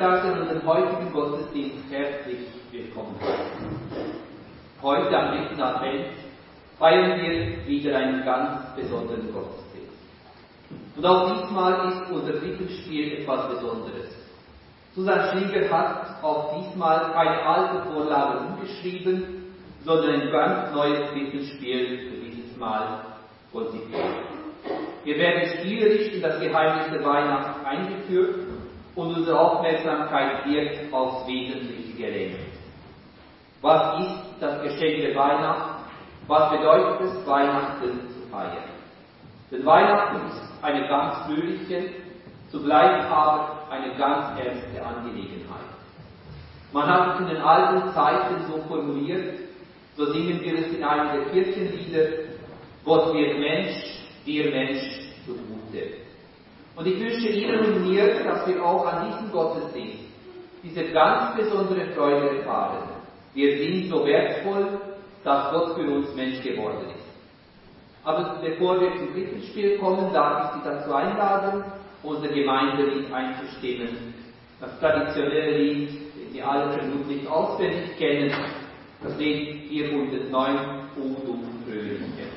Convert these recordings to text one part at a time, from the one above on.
Sie an unserem heutigen Gottesdienst herzlich willkommen. Heute am dritten Advent feiern wir wieder einen ganz besonderen Gottesdienst. Und auch diesmal ist unser Krippenspiel etwas Besonderes. Susanne Schlieger hat auch diesmal keine alte Vorlage umgeschrieben, sondern ein ganz neues Krippenspiel für dieses Mal konzipiert. Wir werden spielerisch in das Geheimnis der Weihnacht eingeführt und unsere Aufmerksamkeit wird aufs Wesentliche gelenkt. Was ist das Geschenk der Weihnacht? Was bedeutet es, Weihnachten zu feiern? Denn Weihnachten ist eine ganz fröhliche, zugleich aber eine ganz ernste Angelegenheit. Man hat in den alten Zeiten so formuliert, so singen wir es in einem der Kirchenlieder, Gott wird Mensch, dir Mensch zugute. Und ich wünsche Ihnen und mir, dass wir auch an diesem Gottesdienst diese ganz besondere Freude erfahren. Wir sind so wertvoll, dass Gott für uns Mensch geworden ist. Aber bevor wir zum dritten kommen, darf ich Sie dazu einladen, unsere Gemeinde einzustimmen. Das traditionelle Lied, das Sie alle vermutlich auswendig kennen, das Lied 409, O du Fröhliche.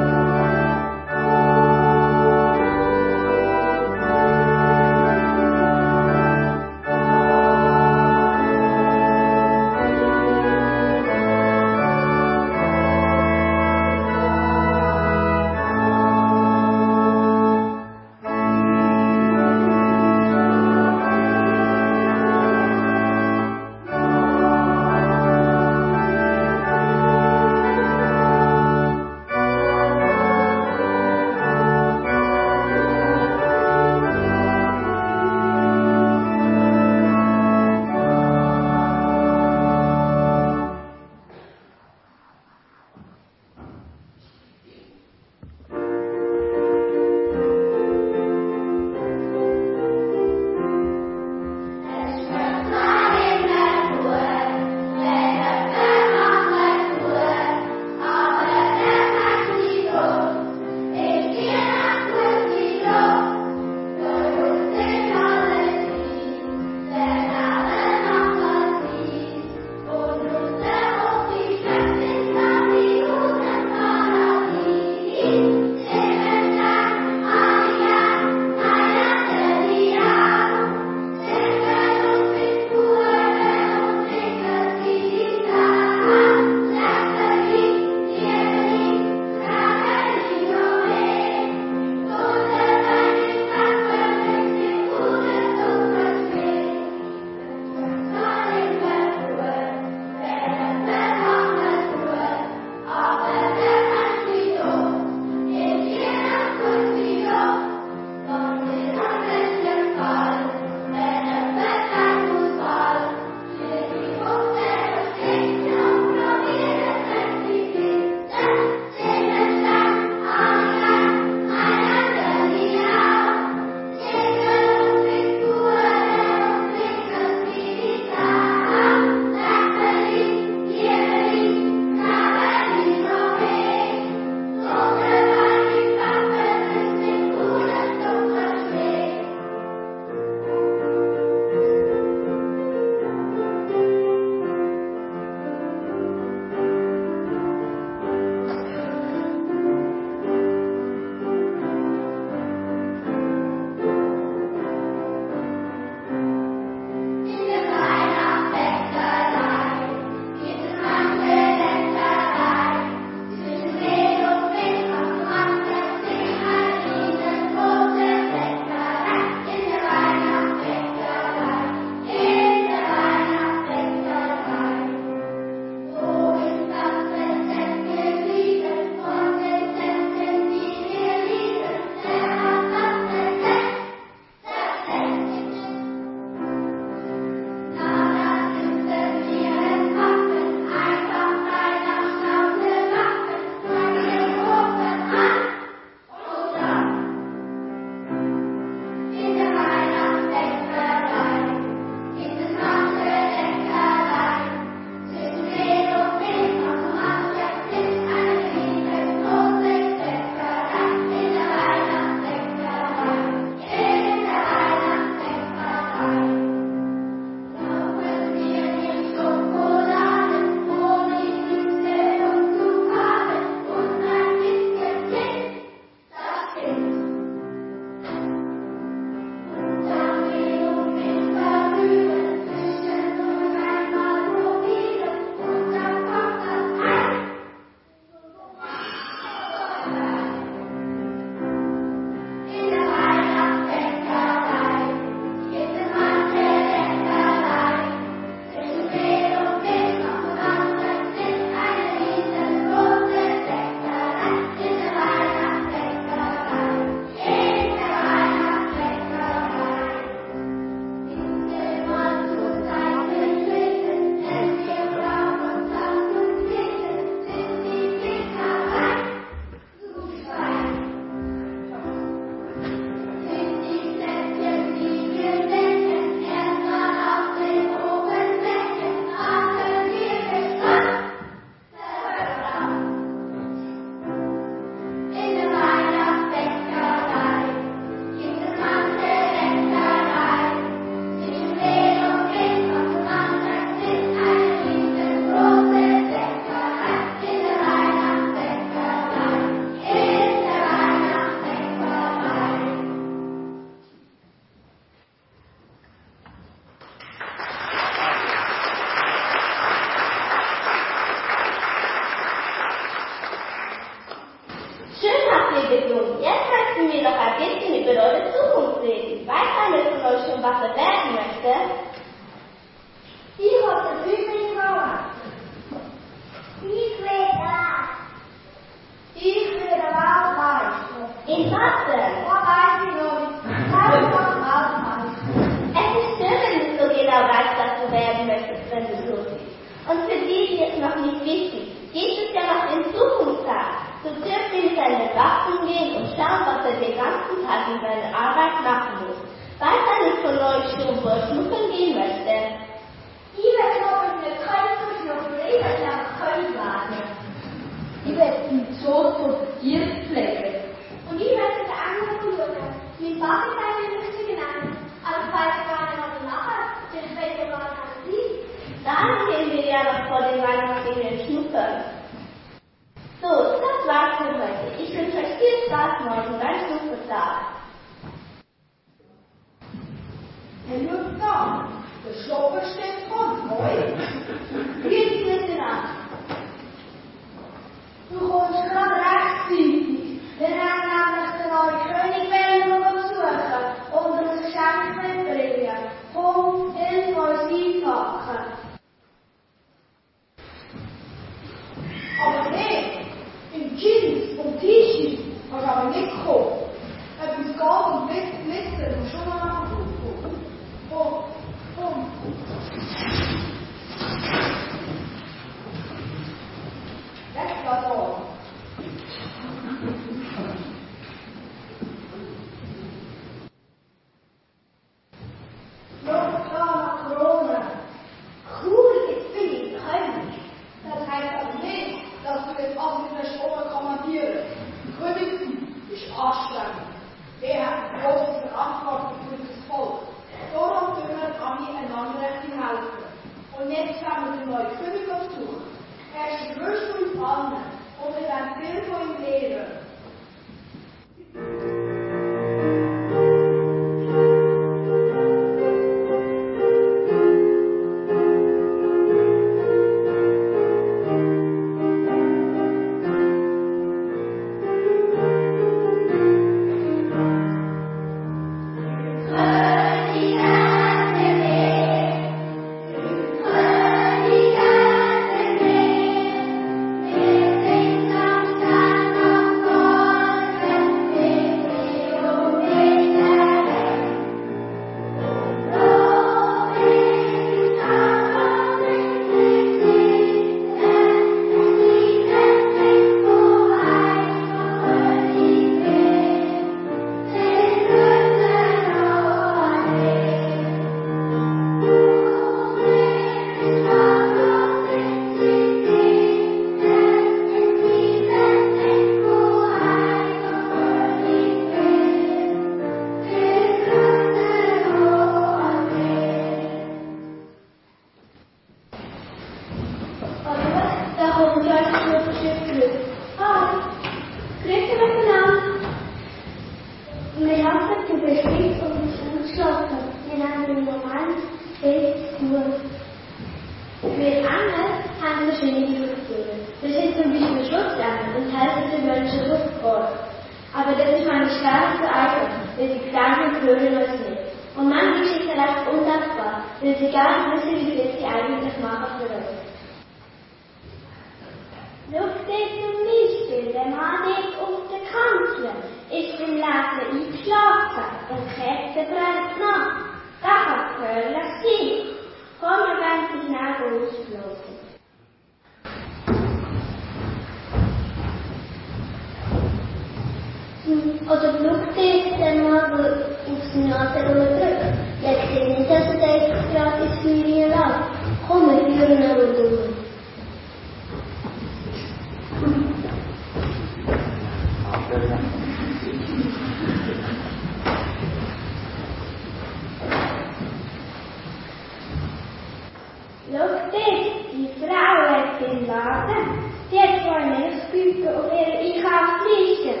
nog steeds die vrouwen in laten. Dit voor neuskuken of weer ik ga vliegen.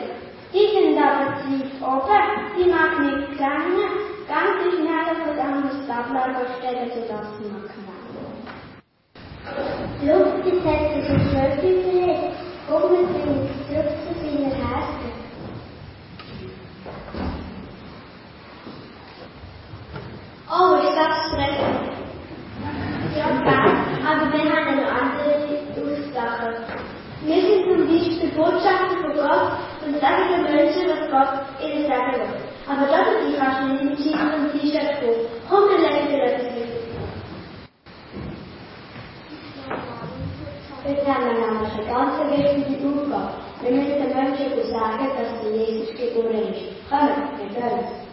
Die zijn dat het lief open, die mag niet kleine, ganz sich nahe was anderes Blablabla stellen, sodass het mal knallen. Luftgesetzliche Schriftlichkeit, um het dem Glück in viel Herz both chapters of God, from the Sacred Revelation of God in the Sacrament. And for that is the fashion in Jesus and the Church for whom the legacy represents. بدنم شکان سبیشی اون کا. Remember the membership of Sacred Revelation. Come on, it does.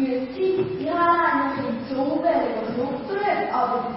musigrane, kontoret og motoren av en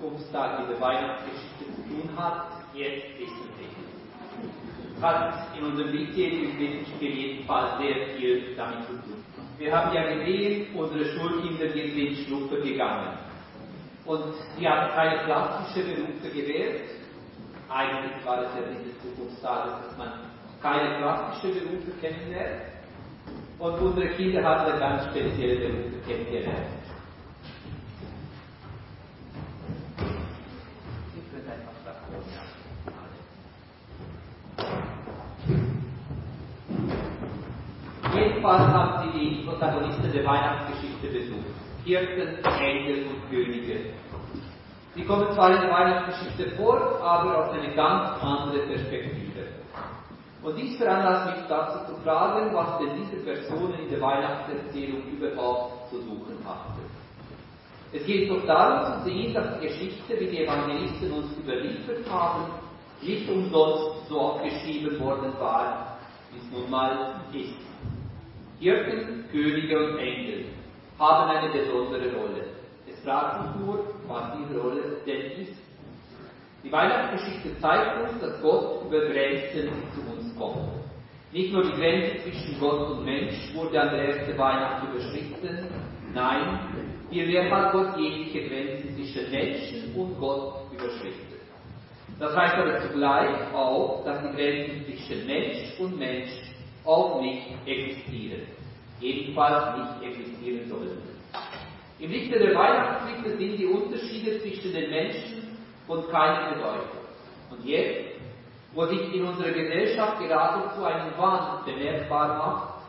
Zukunftstag mit der Weihnachtsgeschichte zu tun hat, jetzt wissen Sie. Hat in unserem bisherigen Wissensspiel jedenfalls sehr viel damit zu tun. Wir haben ja gesehen, unsere Schulkinder sind Schnuppe gegangen. Und sie haben keine klassischen Berufe gewählt. Eigentlich war es ja dieses Zukunftstages, dass man keine klassischen Berufe kennenlernt. Und unsere Kinder haben ganz spezielle Berufe kennengelernt. Sie können einfach da vorne alle. Jedenfalls haben sie die Protagonisten der Weihnachtsgeschichte besucht. Hirten, Engel und Könige. Sie kommen zwar in der Weihnachtsgeschichte vor, aber aus einer ganz anderen Perspektive. Und dies veranlasst mich dazu zu fragen, was denn diese Personen in der Weihnachtserzählung überhaupt zu suchen hatten. Es geht doch darum zu sehen, dass die Geschichte, wie die Evangelisten uns überliefert haben, nicht umsonst so aufgeschrieben worden war, wie es nun mal ist. Hirten, Könige und Engel haben eine besondere Rolle. Es fragt sich nur, was diese Rolle denn ist. Die Weihnachtsgeschichte zeigt uns, dass Gott über Grenzen zu uns kommt. Nicht nur die Grenze zwischen Gott und Mensch wurde an der ersten Weihnacht überschritten, nein, vielmehr hat Gott jegliche Grenzen zwischen Menschen und Gott überschritten. Das heißt aber zugleich auch, dass die Grenzen zwischen Mensch und Mensch auch nicht existieren. Jedenfalls nicht existieren sollten. Im Lichte der Weihnachtslichter sind die Unterschiede zwischen den Menschen von keiner Bedeutung. Und jetzt, wo sich in unserer Gesellschaft geradezu ein Wahn bemerkbar macht,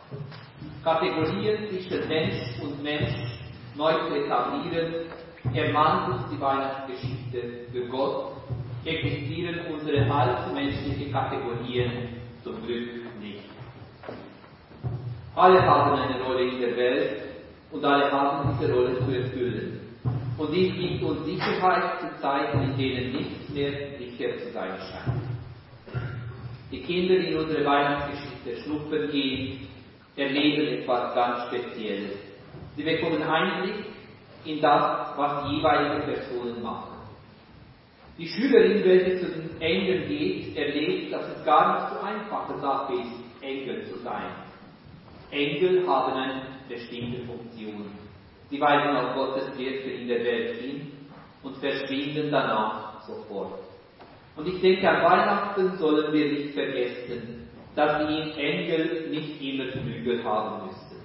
Kategorien zwischen Mensch und Mensch neu zu etablieren, ermahnt uns die Weihnachtsgeschichte für Gott, existieren unsere allzu menschlichen Kategorien zum Glück. Alle haben eine Rolle in der Welt und alle haben diese Rolle zu erfüllen. Und dies gibt uns Sicherheit zu Zeiten, in denen nichts mehr sicher zu sein scheint. Die Kinder, in unsere Weihnachtsgeschichte schnuppern gehen, erleben etwas ganz Spezielles. Sie bekommen Einblick in das, was die jeweiligen Personen machen. Die Schülerin, welche zu den Engeln geht, erlebt, dass es gar nicht so einfache Sache ist, Engel zu sein. Engel haben eine bestimmte Funktion. Sie weisen auf Gottes Wirken in der Welt hin und verschwinden danach sofort. Und ich denke, an Weihnachten sollen wir nicht vergessen, dass die Engel nicht immer Flügel haben müssen.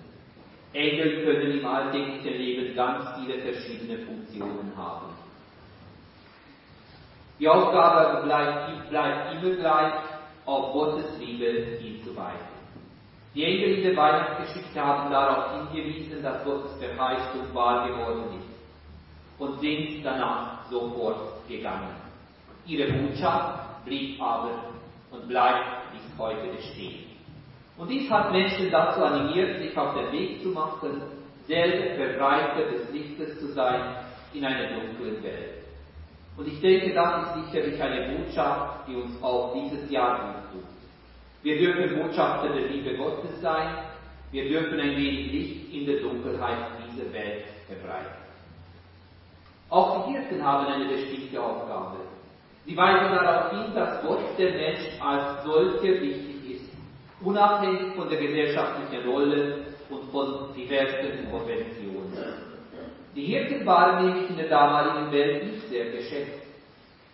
Engel können im alltäglichen Leben ganz viele verschiedene Funktionen haben. Die Aufgabe bleibt, bleibt immer gleich, auf Gottes Liebe hinzuweisen. Die Engel in der Weihnachtsgeschichte haben darauf hingewiesen, dass Gottes Verheißung wahr geworden ist und sind danach sofort gegangen. Ihre Botschaft blieb aber und bleibt bis heute bestehen. Und dies hat Menschen dazu animiert, sich auf den Weg zu machen, selber Verbreiter des Lichtes zu sein in einer dunklen Welt. Und ich denke, das ist sicherlich eine Botschaft, die uns auch dieses Jahr tut. Wir dürfen Botschafter der Liebe Gottes sein. Wir dürfen ein wenig Licht in der Dunkelheit dieser Welt verbreiten. Auch die Hirten haben eine bestimmte Aufgabe. Sie weisen darauf hin, dass Gott der Mensch als solcher wichtig ist, unabhängig von der gesellschaftlichen Rolle und von diversen Konventionen. Die Hirten waren nämlich in der damaligen Welt nicht sehr geschätzt.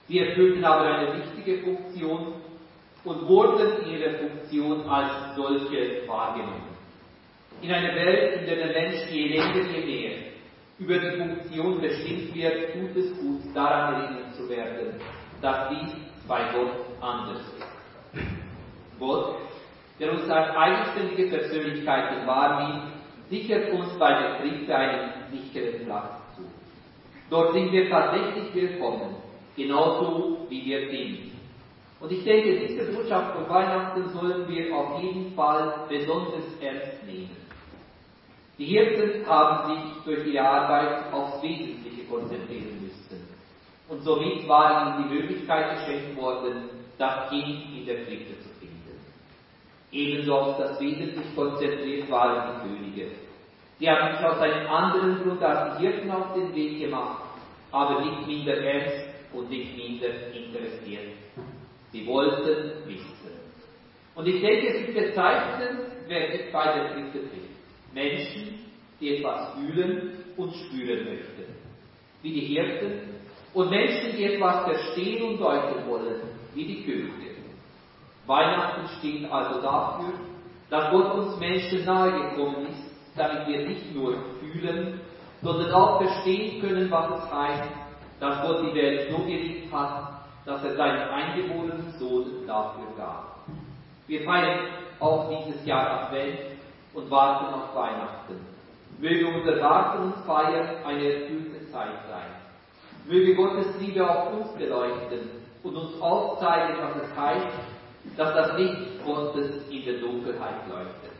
Sie erfüllten aber eine wichtige Funktion und wurden in ihrer Funktion als solche wahrgenommen. In einer Welt, in der der Mensch je länger, je mehr über die Funktion bestimmt wird, tut es gut, daran erinnert zu werden, dass dies bei Gott anders ist. Gott, der uns als eigenständige Persönlichkeiten wahrnimmt, sichert uns bei der Krippe einen sicheren Platz zu. Dort sind wir tatsächlich willkommen, genauso wie wir sind. Und ich denke, diese Botschaft von Weihnachten sollen wir auf jeden Fall besonders ernst nehmen. Die Hirten haben sich durch ihre Arbeit aufs Wesentliche konzentrieren müssen. Und somit war ihnen die Möglichkeit geschenkt worden, das Kind in der Krippe zu finden. Ebenso auf das Wesentliche konzentriert waren die Könige. Sie haben sich aus einem anderen Grund als die Hirten auf den Weg gemacht, aber nicht minder ernst und nicht minder interessiert. Sie wollten wissen. Und ich denke, es ist bezeichnend, wer sich bei der Krippe trifft. Menschen, die etwas fühlen und spüren möchten, wie die Hirten, und Menschen, die etwas verstehen und deuten wollen, wie die Könige. Weihnachten steht also dafür, dass Gott uns Menschen nahegekommen ist, damit wir nicht nur fühlen, sondern auch verstehen können, was es heißt, dass Gott die Welt so geliebt hat, dass er seinen eingeborenen Sohn dafür gab. Wir feiern auch dieses Jahr Advent und warten auf Weihnachten. Möge unser Warten und Feiern eine erfüllte Zeit sein. Möge Gottes Liebe auch uns beleuchten und uns aufzeigen, was es heißt, dass das Licht Gottes in der Dunkelheit leuchtet.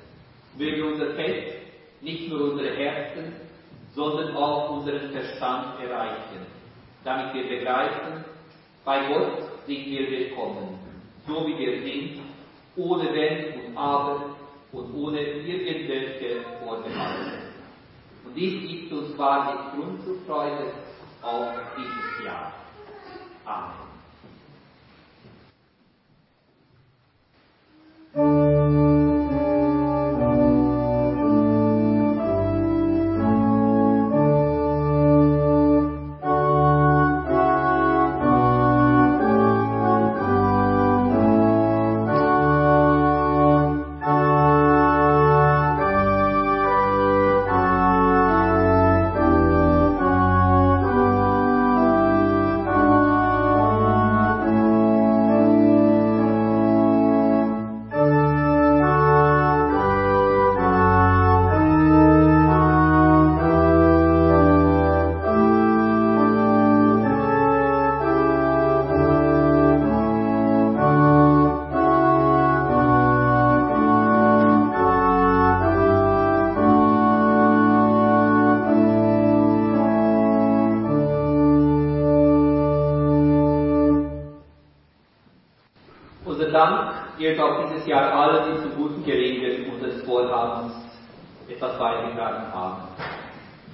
Möge unser Fest nicht nur unsere Herzen, sondern auch unseren Verstand erreichen, damit wir begreifen, bei Gott sind wir willkommen, so wie wir sind, ohne Wenn und Aber und ohne irgendwelche Vorbehalte. Und dies gibt uns wahrlich Grund zur Freude auch dieses Jahr. Amen. Vorhabens etwas beigetragen haben.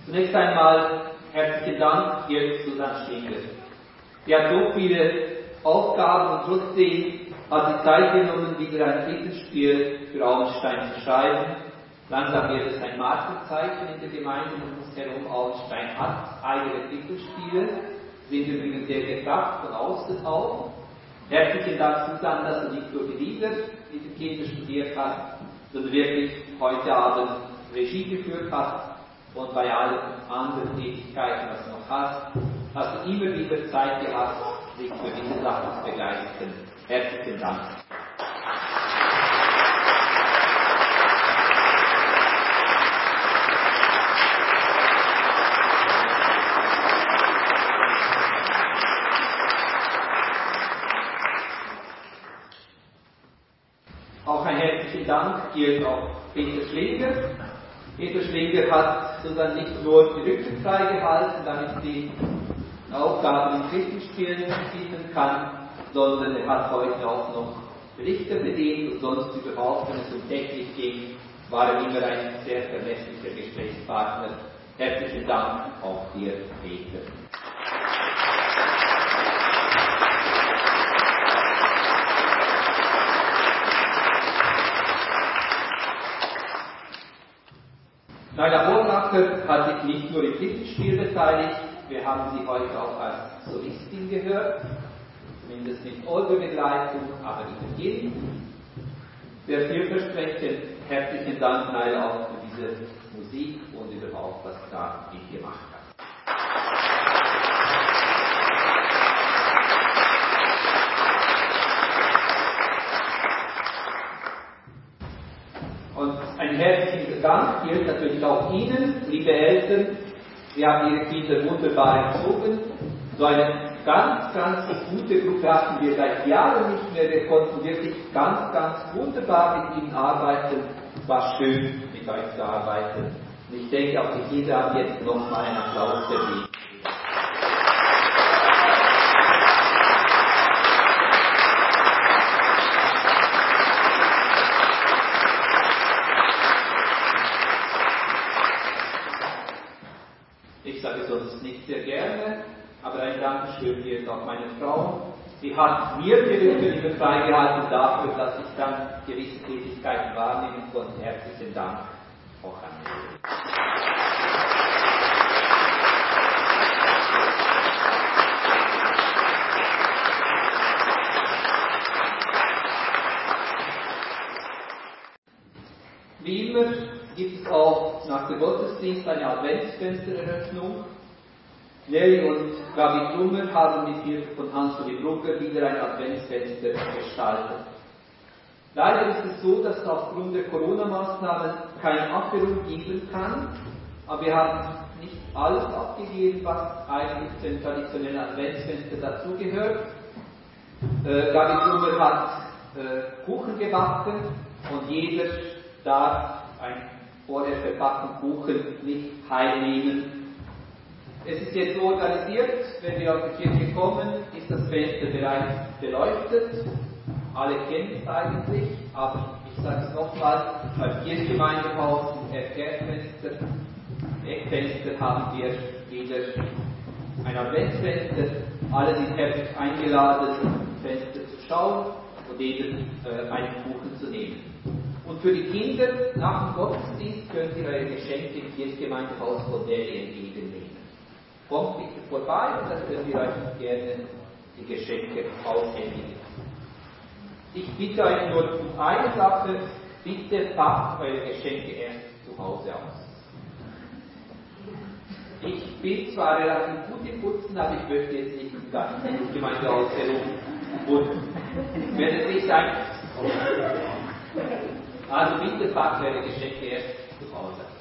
Zunächst einmal herzlichen Dank hier Susanne Schlinger. Sie hat so viele Aufgaben und trotzdem hat sie Zeit genommen, wieder ein Titelspiel für Auenstein zu schreiben. Langsam wird es ein Markenzeichen in der Gemeinde um uns herum. Auenstein hat eigene Titelspiele, sind übrigens sehr gefragt von außen auch. Herzlichen Dank, Susanne, dass du nicht nur die Lieder dieser Kinder studiert hast, sondern wirklich heute Abend Regie geführt hast und bei allen anderen Tätigkeiten, was du noch hast, hast du immer wieder Zeit gehabt, dich für diese Sachen zu begeistern. Herzlichen Dank. Auch ein gilt auch Peter Schlinger. Peter Schlinger hat sozusagen nicht nur die Rücken freigehalten, damit sie Aufgaben im Krippenspiel bieten kann, sondern er hat heute auch noch Richter bedient und sonst überhaupt, wenn es um Technik ging, war er immer ein sehr verlässlicher Gesprächspartner. Herzlichen Dank auch dir, Peter. Naila Hornacher hat sich nicht nur im Titelspiel beteiligt, wir haben sie heute auch als Solistin gehört, zumindest mit Orgelbegleitung, aber immerhin. Sehr vielversprechend, herzlichen Dank Naila auch für diese Musik und überhaupt, was da mitgemacht hast. Und ein herzlichen Dank gilt natürlich auch Ihnen, liebe Eltern. Sie haben Ihre Kinder wunderbar erzogen. So eine ganz, ganz gute Gruppe hatten wir seit Jahren nicht mehr. Wir konnten wirklich ganz, ganz wunderbar mit Ihnen arbeiten. Es war schön, mit euch zu arbeiten. Und ich denke, auch die Kinder haben jetzt nochmal einen Applaus verdient. Ich sage sonst nicht sehr gerne, aber ein Dankeschön gilt auch meine Frau. Sie hat mir Rücken freigehalten dafür, dass ich dann gewisse Tätigkeiten wahrnehmen konnte. Herzlichen Dank auch an. Wie immer gibt es auch nach dem Gottesdienst eine Adventsfenstereröffnung. Nelly und Gabi Brummer haben mit Hilfe von Hans-Uli Brugger wieder ein Adventsfenster gestaltet. Leider ist es so, dass es aufgrund der Corona-Maßnahmen kein Aperol geben kann, aber wir haben nicht alles abgegeben, was eigentlich zum traditionellen Adventsfenster dazugehört. Äh, Gabi Blumer hat äh, Kuchen gebacken und jeder darf ein vorher verpackten Kuchen nicht heimnehmen. Es ist jetzt so organisiert, wenn wir auf die Kirche kommen, ist das Fenster bereits beleuchtet. Alle kennen es eigentlich, aber ich sage es nochmal, beim Kirchgemeindehaus im Erdfenster, Eckfenster haben wir wieder ein Adventsfenster. Alle sind herzlich eingeladen, ins Fenster zu schauen und eben äh, einen Kuchen zu nehmen. Und für die Kinder nach dem Gottesdienst könnt ihr eure Geschenke im Kirchgemeindehaus Hotel entgegennehmen. Kommt bitte vorbei und könnt ihr euch gerne die Geschenke aushändigen. Ich bitte euch nur um eine Sache, bitte packt eure Geschenke erst zu Hause aus. Ich bin zwar relativ gut im Putzen, aber ich möchte jetzt nicht im ganzen Gemeindehaus herumputzen. Wenn es nicht sein also bitte packt eure Geschenke erst zu Hause.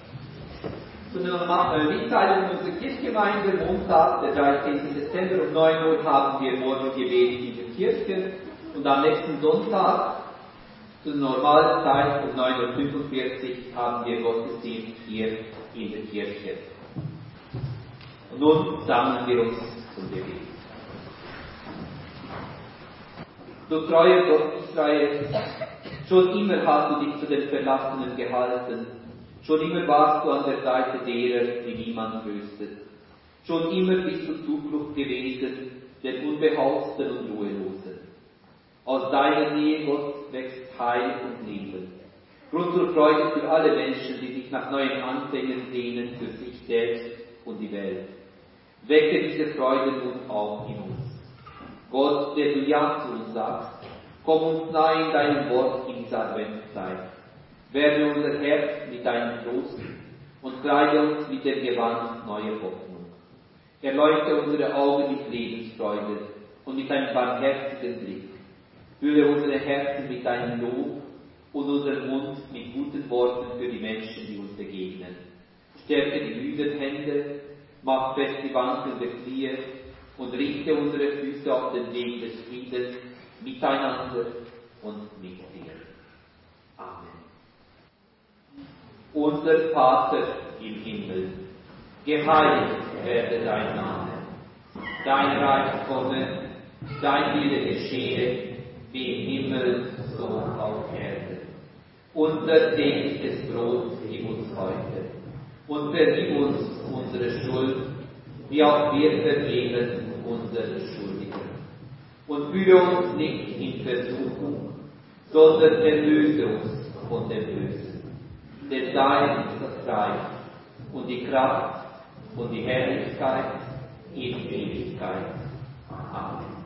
Zu einer Mitteilung unserer Kirchgemeinde, Montag, der 13. Dezember um 9 Uhr haben wir Morgengebet in der Kirche und am nächsten Sonntag zur normalen Zeit um 9.45 Uhr haben wir Gottesdienst hier in der Kirche. Und nun sammeln wir uns zum Gebet. Du treuer Gott Israel, schon immer hast du dich zu den Verlassenen gehalten, schon immer warst du an der Seite derer, die niemand tröstet. Schon immer bist du Zuflucht gewesen, den Unbehaupten und Ruhelosen. Aus deiner Nähe, Gott, wächst Heil und Leben. Grund zur Freude für alle Menschen, die sich nach neuen Anfängen sehnen für sich selbst und die Welt. Wecke diese Freude nun auch in uns. Gott, der du Ja zu uns sagst, komm uns nahe in deinem Wort in dieser Adventszeit. Werde unser Herz mit deinem Trost und kleide uns mit dem Gewand neue Hoffnung. Erleuchte unsere Augen mit Lebensfreude und mit deinem barmherzigen Blick. Fülle unsere Herzen mit deinem Lob und unseren Mund mit guten Worten für die Menschen, die uns begegnen. Stärke die müden Hände, mach fest die wankelnden Knie und richte unsere Füße auf den Weg des Friedens miteinander und mit dir. Amen. Unser Vater im Himmel, geheiligt werde dein Name. Dein Reich komme, dein Wille geschehe, wie im Himmel, so auf Erden. Unser tägliches Brot gib uns heute und vergib uns unsere Schuld, wie auch wir vergeben unsere Schuldigen. Und führe uns nicht in Versuchung, sondern erlöse uns von dem Bösen. Denn dein ist das Reich und die Kraft und die Herrlichkeit in Ewigkeit. Amen.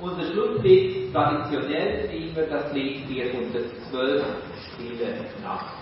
Unser Schlusslied traditionell ist immer das Lied 412, Stille Nacht.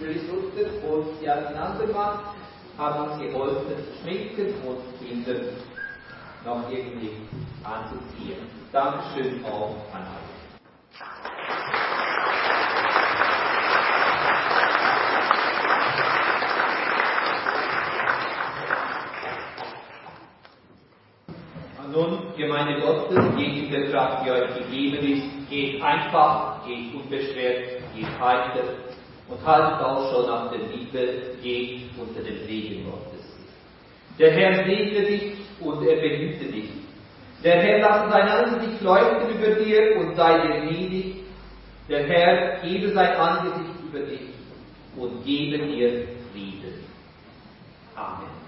Sutter und Jan Andermann haben uns geholfen zu schminken und Kinder noch irgendwie anzuziehen. Dankeschön auch an euch. Nun, Gemeinde Gottes, geht in der Kraft, die euch gegeben ist, geht einfach, geht unbeschwert, geht heiter und haltet auch schon auf der Liebe, geht unter dem Segen Gottes. Der Herr segne dich und er behüte dich. Der Herr lasse sein Angesicht leuchten über dir und sei dir gnädig. Der Herr gebe sein Angesicht über dich und gebe dir Frieden. Amen.